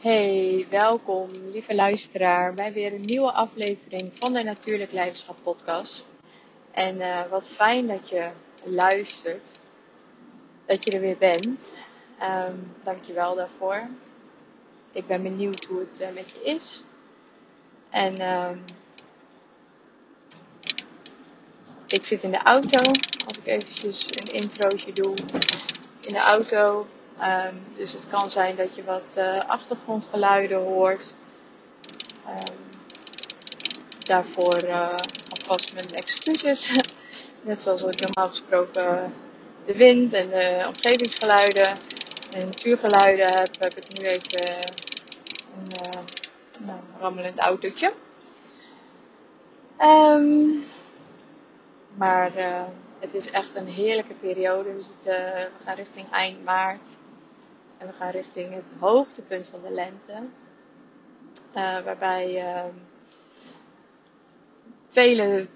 Hey, welkom lieve luisteraar bij weer een nieuwe aflevering van de Natuurlijk Leiderschap podcast. En uh, wat fijn dat je luistert, dat je er weer bent. Dank je wel daarvoor. Ik ben benieuwd hoe het uh, met je is. En um, ik zit in de auto, als ik eventjes een introotje doe. In de auto Um, dus het kan zijn dat je wat uh, achtergrondgeluiden hoort. Um, daarvoor uh, alvast mijn excuses. Net zoals ik normaal gesproken de wind en de omgevingsgeluiden en natuurgeluiden heb, heb ik nu even een uh, nou, rammelend autootje. Um, maar het is echt een heerlijke periode. Het, we gaan richting eind maart. En we gaan richting het hoogtepunt van de lente. Uh, waarbij uh, velen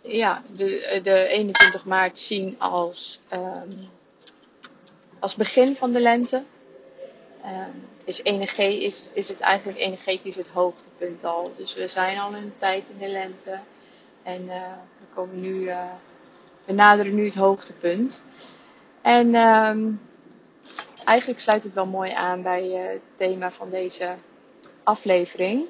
ja, de, de 21 maart zien als, um, als begin van de lente. Um, is energie, is, is het eigenlijk energetisch het hoogtepunt al. Dus we zijn al een tijd in de lente. En uh, we komen nu, we naderen nu het hoogtepunt. En eigenlijk sluit het wel mooi aan bij uh, het thema van deze aflevering.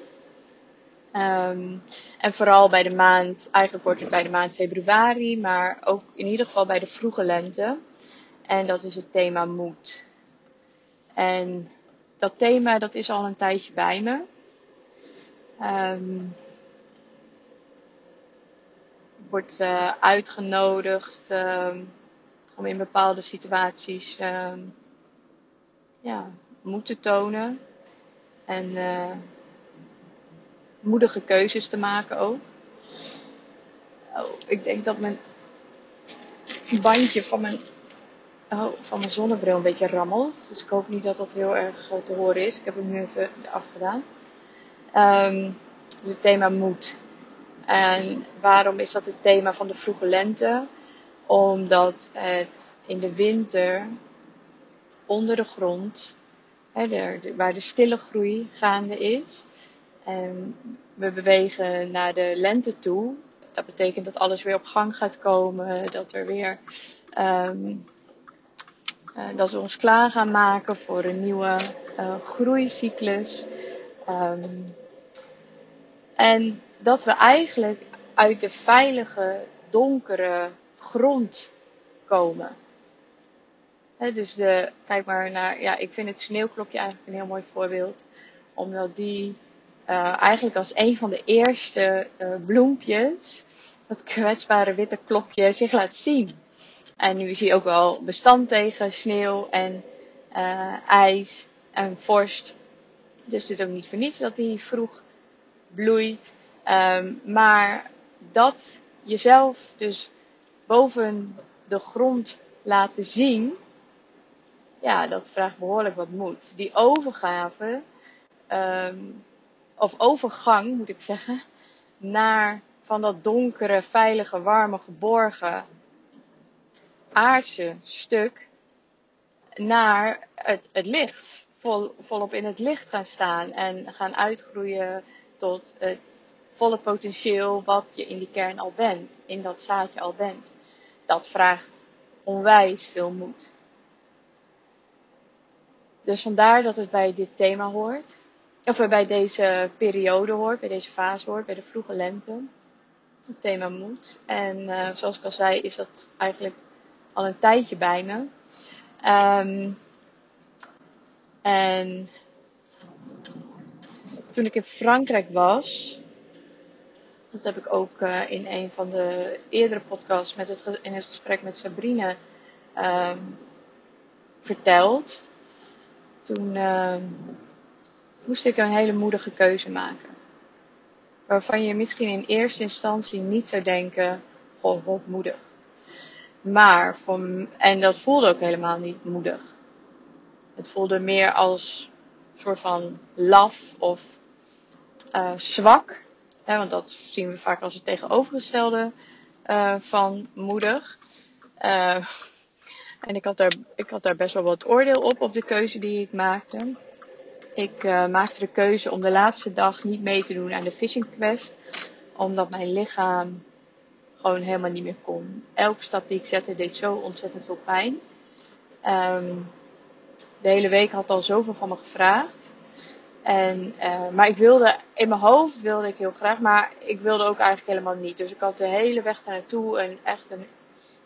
Um, en vooral bij de maand, eigenlijk wordt het bij de maand februari, maar ook in ieder geval bij de vroege lente. En dat is het thema moed. En dat thema dat is al een tijdje bij me. Um, wordt uh, uitgenodigd um, om in bepaalde situaties ja, moeten tonen. En uh, moedige keuzes te maken ook. Oh, ik denk dat mijn bandje van mijn, oh, van mijn zonnebril een beetje rammelt. Dus ik hoop niet dat dat heel erg te horen is. Ik heb hem nu even afgedaan. Um, dus het thema moed. En waarom is dat het thema van de vroege lente? Omdat het in de winter onder de grond, hè, waar de stille groei gaande is. En we bewegen naar de lente toe. Dat betekent dat alles weer op gang gaat komen, dat er weer um, uh, dat we ons klaar gaan maken voor een nieuwe uh, groeicyclus. Um, en dat we eigenlijk uit de veilige, donkere grond komen. Dus de, kijk maar naar, ja, ik vind het sneeuwklokje eigenlijk een heel mooi voorbeeld. Omdat die uh, eigenlijk als een van de eerste uh, bloempjes, dat kwetsbare witte klokje, zich laat zien. En nu is hij ook wel bestand tegen sneeuw en uh, ijs en vorst. Dus het is ook niet voor niets dat hij vroeg bloeit. Um, maar dat jezelf dus boven de grond laten zien, ja, dat vraagt behoorlijk wat moed. Die overgave, um, of overgang moet ik zeggen, naar van dat donkere, veilige, warme, geborgen, aardse stuk naar het, het licht. Vol, volop in het licht gaan staan en gaan uitgroeien tot het volle potentieel wat je in die kern al bent, in dat zaadje al bent. Dat vraagt onwijs veel moed. Dus vandaar dat het bij dit thema hoort. Of bij deze periode hoort, bij deze fase hoort, bij de vroege lente. Het thema moed. En uh, zoals ik al zei, is dat eigenlijk al een tijdje bij me. Um, en toen ik in Frankrijk was, dat heb ik ook uh, in een van de eerdere podcasts met het, in het gesprek met Sabrine um, verteld toen uh, moest ik een hele moedige keuze maken. Waarvan je misschien in eerste instantie niet zou denken, goh, wat moedig. Maar, en dat voelde ook helemaal niet moedig. Het voelde meer als een soort van laf of uh, zwak. Want dat zien we vaak als het tegenovergestelde uh, van moedig. Uh, en ik had, daar, ik had daar best wel wat oordeel op, op de keuze die ik maakte. Ik uh, maakte de keuze om de laatste dag niet mee te doen aan de Fishing Quest. Omdat mijn lichaam gewoon helemaal niet meer kon. Elke stap die ik zette deed zo ontzettend veel pijn. Um, de hele week had al zoveel van me gevraagd. En, uh, maar ik wilde, in mijn hoofd wilde ik heel graag, maar ik wilde ook eigenlijk helemaal niet. Dus ik had de hele weg daar naartoe een echt een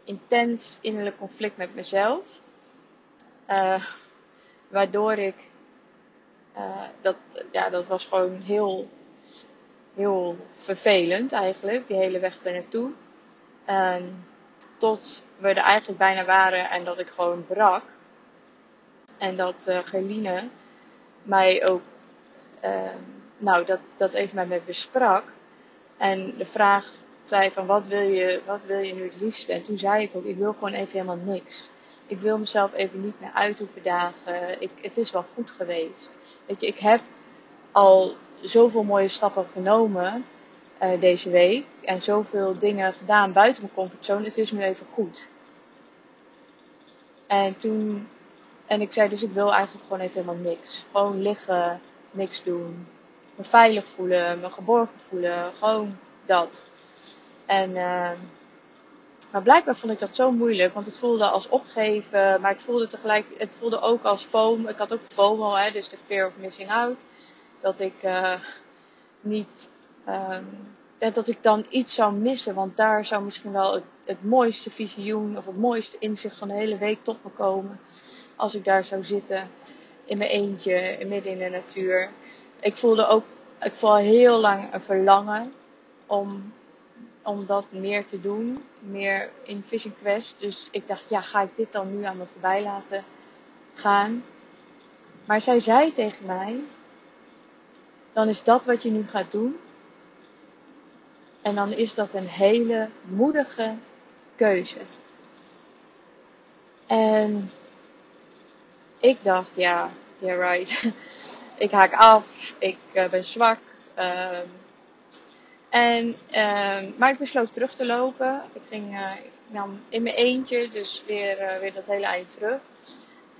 intens innerlijk conflict met mezelf. Uh, waardoor ik, uh, dat, ja, dat was gewoon heel, heel vervelend eigenlijk, die hele weg daar naartoe. Um, tot we er eigenlijk bijna waren en dat ik gewoon brak. En dat uh, mij ook, uh, nou, dat, dat even met me besprak. En de vraag zei van wat wil je, wat wil je nu het liefste? En toen zei ik ook, ik wil gewoon even helemaal niks. Ik wil mezelf even niet meer uit dagen. Ik, het is wel goed geweest. Weet je, ik heb al zoveel mooie stappen genomen uh, deze week. En zoveel dingen gedaan buiten mijn comfortzone. Het is nu even goed. En toen, en ik zei dus ik wil eigenlijk gewoon even helemaal niks. Gewoon liggen, niks doen. Me veilig voelen, me geborgen voelen. Gewoon dat. En, uh, maar blijkbaar vond ik dat zo moeilijk, want het voelde als opgeven, maar het voelde tegelijk, het voelde ook als foam. Ik had ook FOMO, hè, dus de fear of missing out. Dat ik uh, niet, um, dat ik dan iets zou missen, want daar zou misschien wel het, het mooiste visioen of het mooiste inzicht van de hele week tot me komen. Als ik daar zou zitten in mijn eentje, midden in de natuur. Ik voelde ook, ik voelde heel lang een verlangen om om dat meer te doen. Meer in Vision Quest. Dus ik dacht, ja, ga ik dit dan nu aan me voorbij laten gaan? Maar zij zei tegen mij, dan is dat wat je nu gaat doen. En dan is dat een hele moedige keuze. En ik dacht, ja, yeah right. ik haak af, ik uh, ben zwak. Uh, en, uh, maar ik besloot terug te lopen. Ik ging uh, ik nam in mijn eentje, dus weer, uh, weer dat hele eind terug.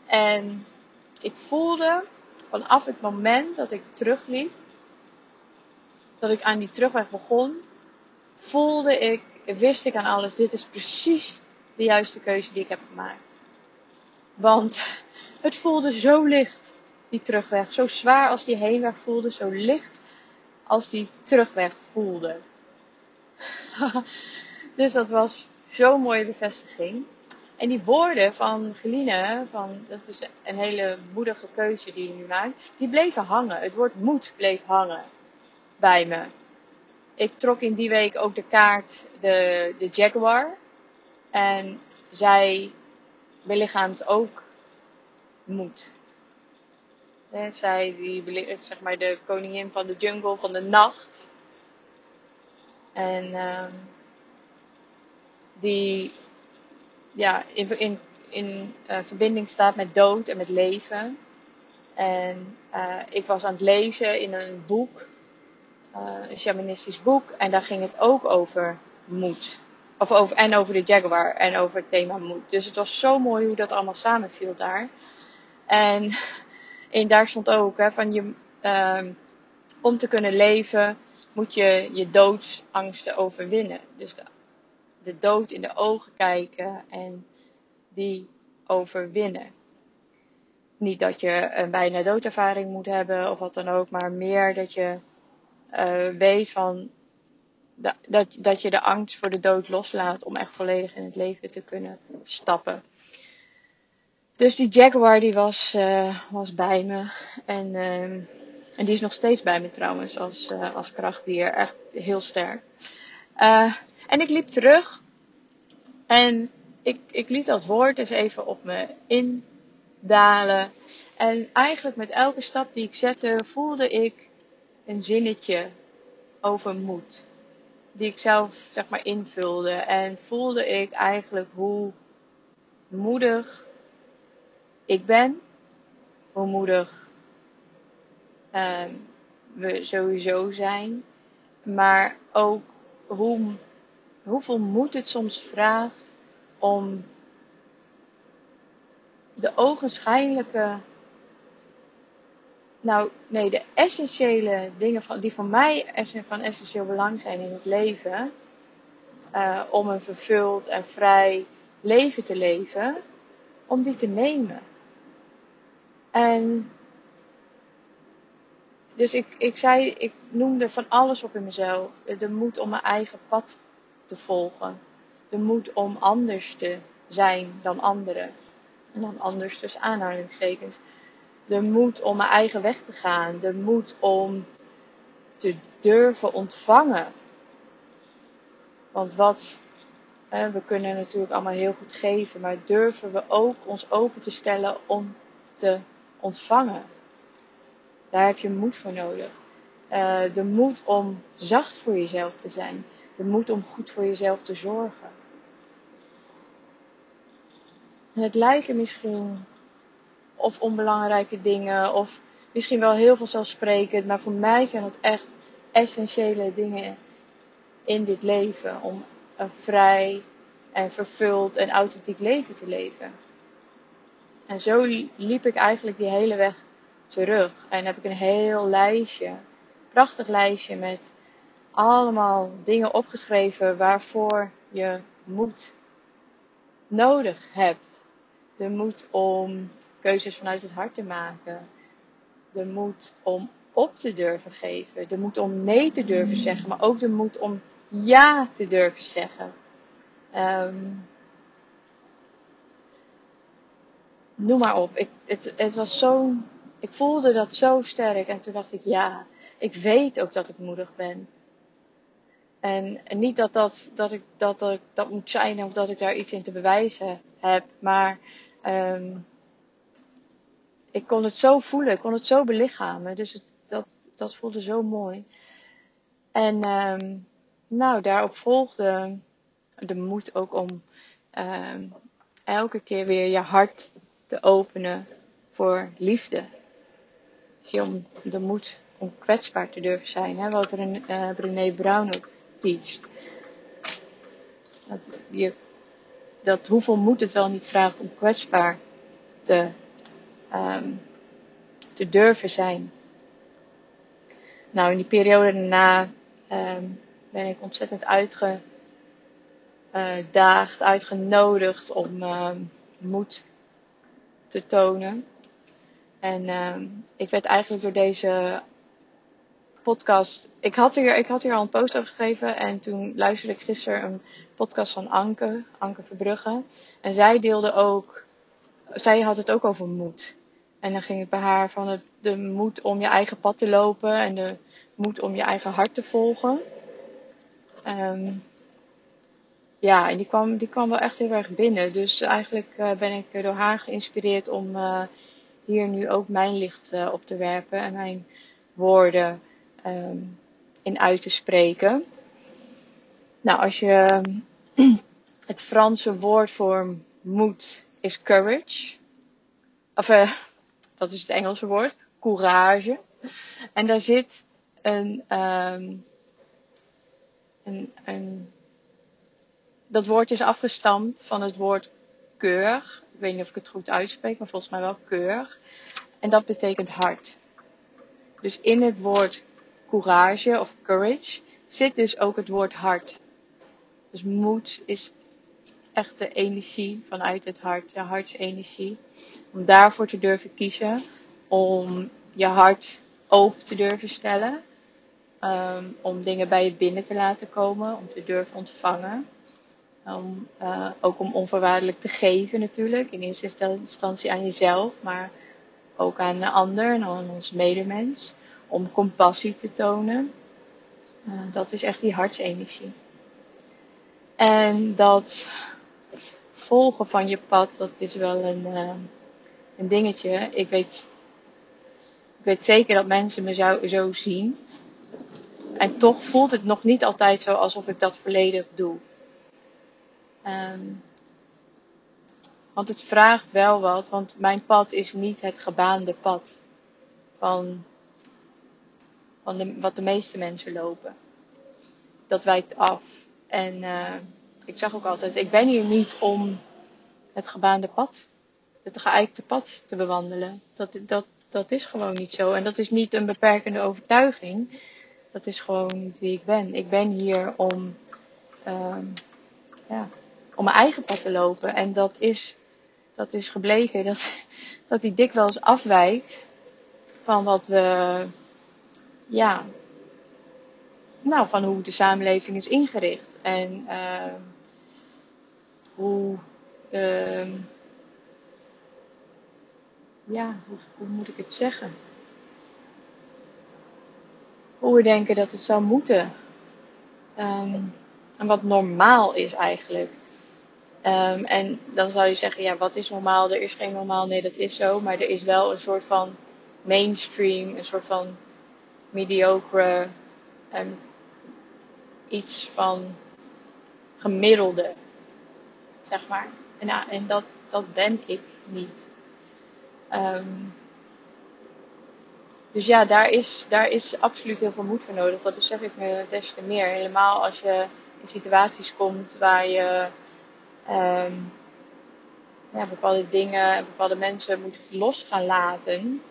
En ik voelde vanaf het moment dat ik terugliep, dat ik aan die terugweg begon, voelde ik, wist ik aan alles, dit is precies de juiste keuze die ik heb gemaakt. Want het voelde zo licht, die terugweg. Zo zwaar als die heenweg voelde, zo licht als die terugweg voelde. dus dat was zo'n mooie bevestiging. En die woorden van Geline, van, dat is een hele moedige keuze die je nu maakt, die bleven hangen. Het woord moed bleef hangen bij me. Ik trok in die week ook de kaart de, de Jaguar. En zij belichaamt ook moed. Zij, die, zeg maar, de koningin van de jungle, van de nacht. En uh, die ja, in, in, in uh, verbinding staat met dood en met leven. En uh, ik was aan het lezen in een boek, een shamanistisch boek, en daar ging het ook over moed. Of over, en over de jaguar en over het thema moed. Dus het was zo mooi hoe dat allemaal samenviel daar. En en daar stond ook hè, van je, uh, om te kunnen leven moet je je doodsangsten overwinnen. Dus de, de dood in de ogen kijken en die overwinnen. Niet dat je een bijna doodervaring moet hebben of wat dan ook, maar meer dat je uh, weet van dat, dat je de angst voor de dood loslaat om echt volledig in het leven te kunnen stappen. Dus die Jaguar die was, uh, was bij me. En, uh, en die is nog steeds bij me trouwens als, uh, als krachtdier. Echt heel sterk. Uh, en ik liep terug. En ik, ik liet dat woord eens even op me indalen. En eigenlijk met elke stap die ik zette voelde ik een zinnetje over moed. Die ik zelf zeg maar invulde. En voelde ik eigenlijk hoe moedig ik ben, hoe moedig uh, we sowieso zijn, maar ook hoe, hoeveel moed het soms vraagt om de ogenschijnlijke nou, nee, de essentiële dingen die voor mij van essentieel belang zijn in het leven, uh, om een vervuld en vrij leven te leven, om die te nemen. En dus ik, ik zei, ik noemde van alles op in mezelf. De moed om mijn eigen pad te volgen. De moed om anders te zijn dan anderen. En dan anders tussen aanhalingstekens. De moed om mijn eigen weg te gaan. De moed om te durven ontvangen. Want wat, hè, we kunnen natuurlijk allemaal heel goed geven, maar durven we ook ons open te stellen om te ontvangen? Daar heb je moed voor nodig. Uh, de moed om zacht voor jezelf te zijn. De moed om goed voor jezelf te zorgen. En het lijken misschien of onbelangrijke dingen, of misschien wel heel vanzelfsprekend, maar voor mij zijn het echt essentiële dingen in dit leven om een vrij en vervuld en authentiek leven te leven. En zo liep ik eigenlijk die hele weg terug en heb ik een heel lijstje, prachtig lijstje met allemaal dingen opgeschreven waarvoor je moed nodig hebt. De moed om keuzes vanuit het hart te maken. De moed om op te durven geven. De moed om nee te durven zeggen. Maar ook de moed om ja te durven zeggen. Um, noem maar op. Ik, het, het was zo. Ik voelde dat zo sterk. En toen dacht ik, ja, ik weet ook dat ik moedig ben. En, niet dat dat, dat, ik, dat, dat, dat moet zijn of dat ik daar iets in te bewijzen heb. Maar um, ik kon het zo voelen, ik kon het zo belichamen. Dus het, dat, dat voelde zo mooi. En um, nou, daarop volgde de moed ook om um, elke keer weer je hart te openen voor liefde. Om de moed om kwetsbaar te durven zijn, hè, wat René, uh, Brené Brown ook teacht. Dat, je, dat hoeveel moed het wel niet vraagt om kwetsbaar te, um, te durven zijn. Nou, in die periode daarna um, ben ik ontzettend uitgedaagd, uitgenodigd om uh, moed te tonen. En uh, ik werd eigenlijk door deze podcast. Ik had, hier, ik had hier al een post over geschreven. En toen luisterde ik gisteren een podcast van Anke, Anke Verbrugge. En zij deelde ook. Zij had het ook over moed. En dan ging het bij haar van het, de moed om je eigen pad te lopen. En de moed om je eigen hart te volgen. Um, ja, en die kwam, die kwam wel echt heel erg binnen. Dus eigenlijk uh, ben ik door haar geïnspireerd om uh, hier nu ook mijn licht uh, op te werpen en mijn woorden um, in uit te spreken. Nou, als je het Franse woord voor moed is courage. Of dat is het Engelse woord, courage. En daar zit een, um, een, een dat woord is afgestamd van het woord keur. Ik weet niet of ik het goed uitspreek, maar volgens mij wel keur. En dat betekent hart. Dus in het woord courage of courage zit dus ook het woord hart. Dus moed is echt de energie vanuit het hart, de hartsenergie. Om daarvoor te durven kiezen, om je hart open te durven stellen, um, om dingen bij je binnen te laten komen, om te durven ontvangen. Om, uh, ook om onvoorwaardelijk te geven natuurlijk. In eerste instantie aan jezelf, maar ook aan de ander en aan ons medemens. Om compassie te tonen. Uh, dat is echt die hartsenergie. En dat volgen van je pad, dat is wel een, uh, een dingetje. Ik weet, ik weet zeker dat mensen me zo, zo zien. En toch voelt het nog niet altijd zo alsof ik dat volledig doe. Um, want het vraagt wel wat, want mijn pad is niet het gebaande pad van, van wat de meeste mensen lopen. Dat wijkt af. En uh, ik zeg ook altijd, ik ben hier niet om het gebaande pad, het geëikte pad te bewandelen. Dat, dat, dat is gewoon niet zo. En dat is niet een beperkende overtuiging. Dat is gewoon niet wie ik ben. Ik ben hier om, ehm, ja, om mijn eigen pad te lopen. En dat is, dat is gebleken dat, dat die dikwijls afwijkt van wat we, ja, nou, van hoe de samenleving is ingericht. En uh, hoe, uh, ja, hoe, moet ik het zeggen? Hoe we denken dat het zou moeten. Um, en wat normaal is eigenlijk. Um, en dan zou je zeggen, ja, wat is normaal? Er is geen normaal. Nee, dat is zo. Maar er is wel een soort van mainstream, een soort van mediocre um, iets van gemiddelde, zeg maar. En, en dat, dat ben ik niet. Um, dus ja, daar is, daar is absoluut heel veel moed voor nodig. Dat besef ik me des te meer. Helemaal als je in situaties komt waar je ja, bepaalde dingen en bepaalde mensen moet los gaan laten.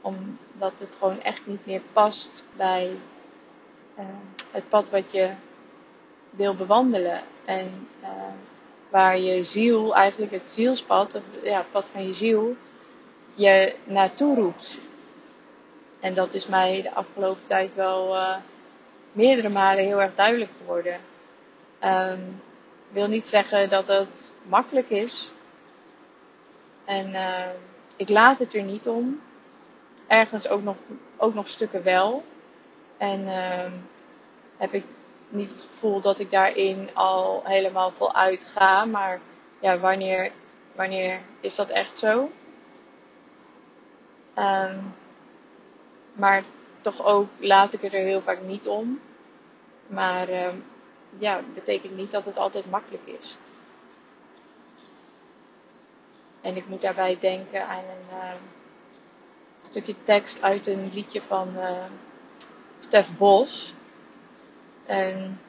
Omdat het gewoon echt niet meer past bij uh, het pad wat je wil bewandelen. En uh, waar je ziel, eigenlijk het zielspad, of ja, het pad van je ziel, je naartoe roept. En dat is mij de afgelopen tijd wel uh, meerdere malen heel erg duidelijk geworden. Um, wil niet zeggen dat het makkelijk is. En uh, ik laat het er niet om. Ergens ook nog, ook nog stukken wel. En uh, heb ik niet het gevoel dat ik daarin al helemaal voluit ga. Maar ja, wanneer, wanneer is dat echt zo? Um, maar toch ook laat ik het er heel vaak niet om. Maar uh, ja, betekent niet dat het altijd makkelijk is. En ik moet daarbij denken aan een uh, stukje tekst uit een liedje van uh, Stef Bos. En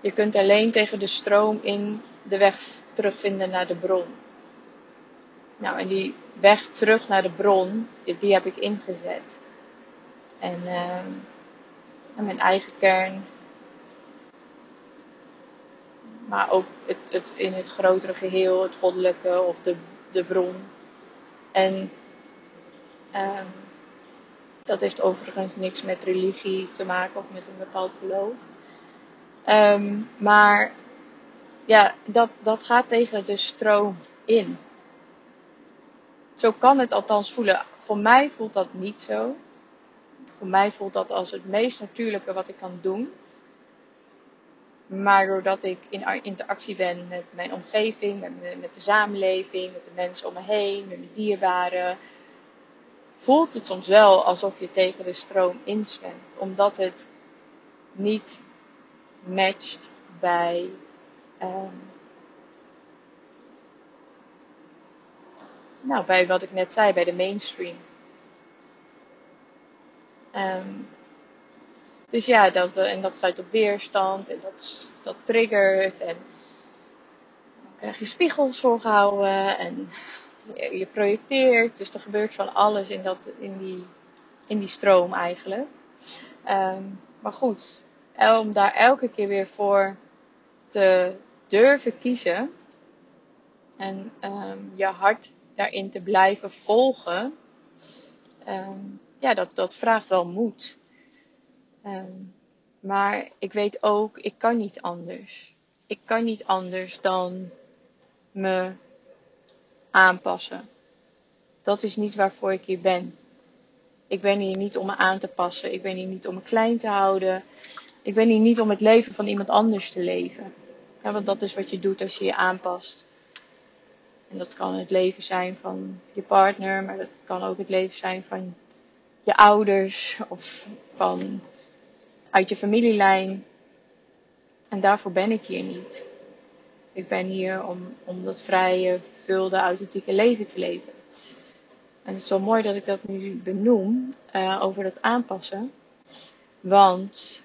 je kunt alleen tegen de stroom in de weg terugvinden naar de bron. Nou, en die weg terug naar de bron, die heb ik ingezet. En, uh, en mijn eigen kern. Maar ook het, het, in het grotere geheel, het goddelijke of de, de bron. En um, dat heeft overigens niks met religie te maken of met een bepaald geloof. Um, maar ja, dat, dat gaat tegen de stroom in. Zo kan het althans voelen. Voor mij voelt dat niet zo. Voor mij voelt dat als het meest natuurlijke wat ik kan doen. Maar doordat ik in interactie ben met mijn omgeving, met, met de samenleving, met de mensen om me heen, met mijn dierbaren, voelt het soms wel alsof je tegen de stroom inzwemt. Omdat het niet matcht bij um, nou, bij wat ik net zei, bij de mainstream. Um, dus ja, dat, en dat stuit op weerstand en dat, dat triggert en dan krijg je spiegels voorgehouden en je, je projecteert. Dus er gebeurt van alles in, dat, in, die, in die stroom eigenlijk. Um, maar goed, om daar elke keer weer voor te durven kiezen en um, je hart daarin te blijven volgen, um, ja, dat, dat vraagt wel moed. Um, maar ik weet ook, ik kan niet anders. Ik kan niet anders dan me aanpassen. Dat is niet waarvoor ik hier ben. Ik ben hier niet om me aan te passen. Ik ben hier niet om me klein te houden. Ik ben hier niet om het leven van iemand anders te leven. Ja, want dat is wat je doet als je je aanpast. En dat kan het leven zijn van je partner, maar dat kan ook het leven zijn van je ouders of van uit je familielijn. En daarvoor ben ik hier niet. Ik ben hier om, om dat vrije, vervulde, authentieke leven te leven. En het is zo mooi dat ik dat nu benoem uh, over dat aanpassen. Want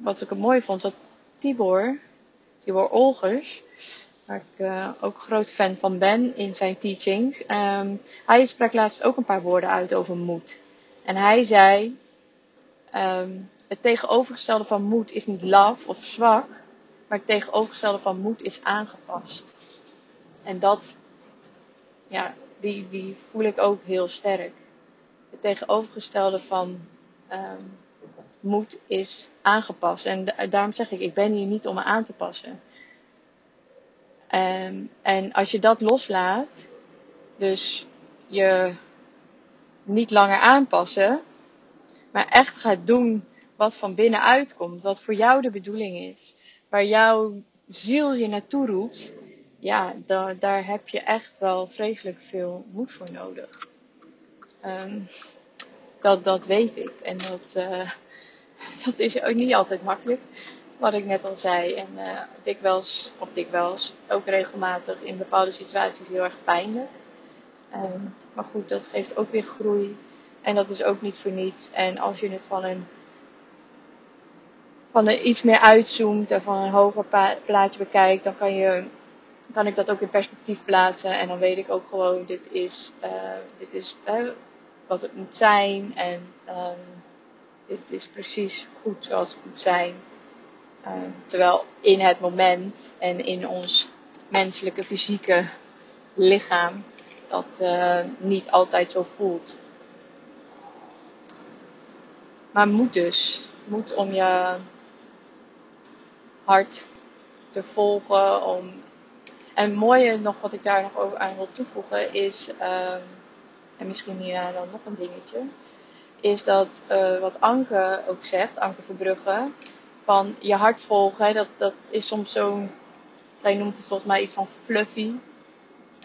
wat ik het mooi vond, dat Tibor, Tibor Olgers, waar ik uh, ook groot fan van ben in zijn teachings. Um, hij sprak laatst ook een paar woorden uit over moed. En hij zei, um, het tegenovergestelde van moed is niet laf of zwak, maar het tegenovergestelde van moed is aangepast. En dat, ja, die, die voel ik ook heel sterk. Het tegenovergestelde van um, moed is aangepast. En daarom zeg ik, ik ben hier niet om me aan te passen. Um, en als je dat loslaat, dus je niet langer aanpassen, maar echt gaat doen wat van binnenuit komt, wat voor jou de bedoeling is, waar jouw ziel je naartoe roept, ja, daar, heb je echt wel vreselijk veel moed voor nodig. Um, dat, dat weet ik. En dat, uh, dat is ook niet altijd makkelijk. Wat ik net al zei. En uh, dikwijls, of dikwijls, ook regelmatig in bepaalde situaties heel erg pijnlijk. Um, maar goed, dat geeft ook weer groei. En dat is ook niet voor niets. En als je het van een, van een iets meer uitzoomt en van een hoger plaatje bekijkt, dan kan, je, kan ik dat ook in perspectief plaatsen. En dan weet ik ook gewoon, dit is, uh, dit is uh, wat het moet zijn. En um, dit is precies goed zoals het moet zijn. Um, terwijl in het moment en in ons menselijke fysieke lichaam dat uh, niet altijd zo voelt. Maar moet dus. Moet om je hart te volgen. Om... En het mooie nog wat ik daar nog over aan wil toevoegen is, um, en misschien hierna dan nog een dingetje, is dat uh, wat Anke ook zegt, Anke Verbrugge, van je hart volgen, dat, dat is soms zo'n, zij noemt het volgens mij iets van fluffy.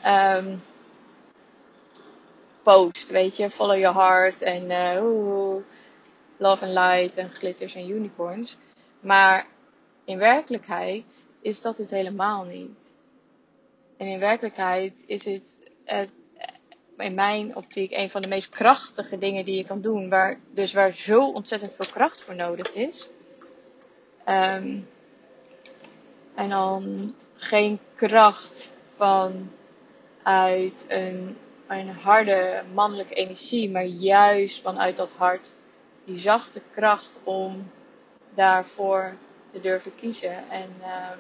Um, post, weet je, follow your heart en uh, oeh, love and light en glitters en unicorns. Maar in werkelijkheid is dat het helemaal niet. En in werkelijkheid is het, het in mijn optiek een van de meest krachtige dingen die je kan doen. Waar, dus waar zo ontzettend veel kracht voor nodig is. Um, en dan geen kracht van uit een, een harde mannelijke energie, maar juist vanuit dat hart die zachte kracht om daarvoor te durven kiezen. En um,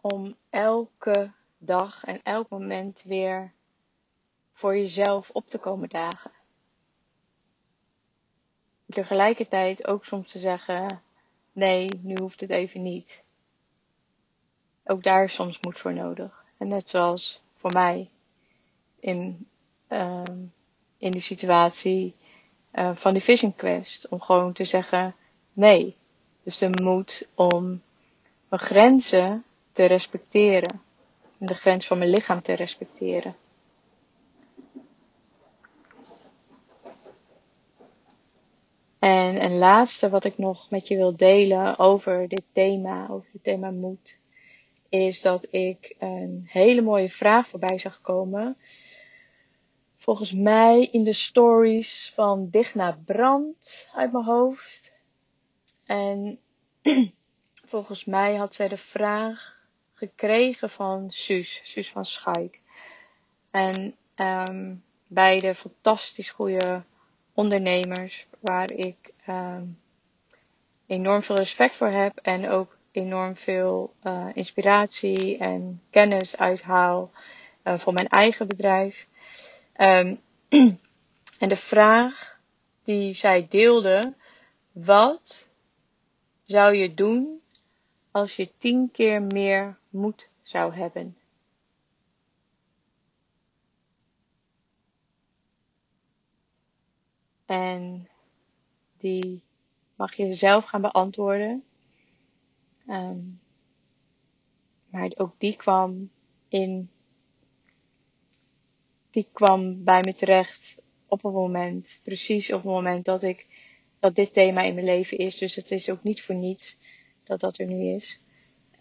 om elke dag en elk moment weer voor jezelf op te komen dagen. Tegelijkertijd ook soms te zeggen, nee, nu hoeft het even niet. Ook daar soms moed voor nodig. En net zoals voor mij in, um, in die situatie uh, van die Vision Quest. Om gewoon te zeggen nee. Dus de moed om mijn grenzen te respecteren. En de grens van mijn lichaam te respecteren. En een laatste wat ik nog met je wil delen over dit thema, over het thema moed, is dat ik een hele mooie vraag voorbij zag komen volgens mij in de stories van Digna Brand uit mijn hoofd. En volgens mij had zij de vraag gekregen van Suus, Suus van Schaik. En um, beide fantastisch goede ondernemers waar ik um, enorm veel respect voor heb en ook enorm veel uh, inspiratie en kennis uithaal uh, voor mijn eigen bedrijf. Um, en de vraag die zij deelde, wat zou je doen als je tien keer meer moed zou hebben? En die mag je zelf gaan beantwoorden. Um, maar ook die kwam in die kwam bij me terecht op een moment, precies op het moment dat ik, dat dit thema in mijn leven is. Dus het is ook niet voor niets dat dat er nu is.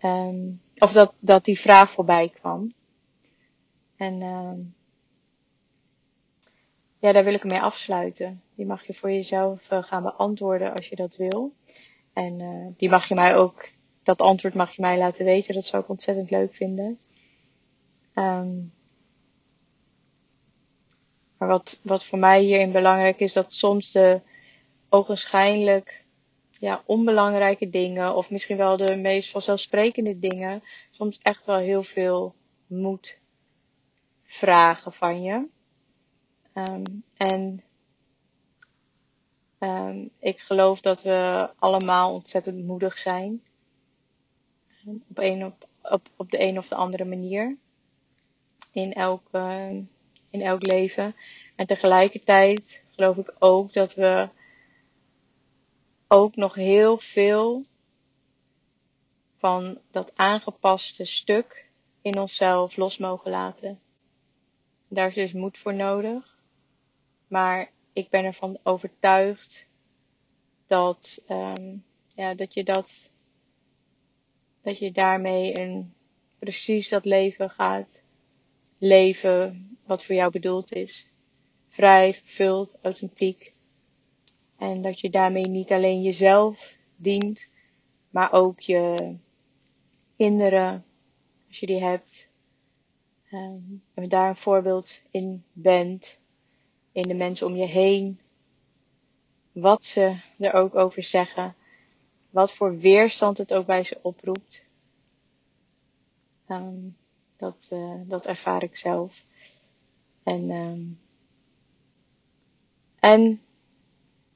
Um, of dat, dat die vraag voorbij kwam. En um, ja, daar wil ik mee afsluiten. Die mag je voor jezelf uh, gaan beantwoorden als je dat wil. En uh, die mag je mij ook dat antwoord mag je mij laten weten. Dat zou ik ontzettend leuk vinden. Um, maar wat, wat voor mij hierin belangrijk is, dat soms de ogenschijnlijk ja, onbelangrijke dingen, of misschien wel de meest vanzelfsprekende dingen, soms echt wel heel veel moet vragen van je. Um, en um, ik geloof dat we allemaal ontzettend moedig zijn. Op, een, op, op, op de een of de andere manier. In elk, uh, in elk leven. En tegelijkertijd geloof ik ook dat we ook nog heel veel van dat aangepaste stuk in onszelf los mogen laten. Daar is dus moed voor nodig. Maar ik ben ervan overtuigd dat, um, ja, dat je dat, dat je daarmee een, precies dat leven gaat leven wat voor jou bedoeld is. Vrij, vervuld, authentiek. En dat je daarmee niet alleen jezelf dient, maar ook je kinderen, als je die hebt. En daar een voorbeeld in bent. In de mensen om je heen. Wat ze er ook over zeggen. Wat voor weerstand het ook bij ze oproept. Um, dat, uh, dat ervaar ik zelf. En, um, en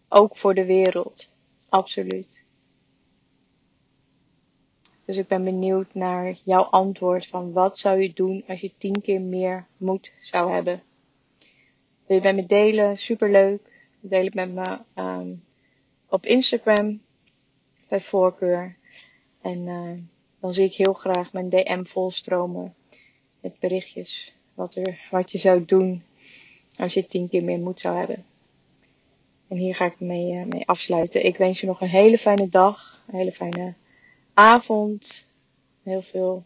ook voor de wereld. Absoluut. Dus ik ben benieuwd naar jouw antwoord van wat zou je doen als je tien keer meer moed zou hebben. Wil je bij me delen? Superleuk. Deel het met me um, op Instagram bij voorkeur. En uh, dan zie ik heel graag mijn DM volstromen met berichtjes. Wat, er, wat je zou doen als je tien keer meer moed zou hebben. En hier ga ik mee, uh, mee afsluiten. Ik wens je nog een hele fijne dag. Een hele fijne avond. Heel veel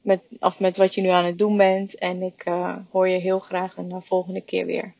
met, of met wat je nu aan het doen bent. En ik uh, hoor je heel graag een volgende keer weer.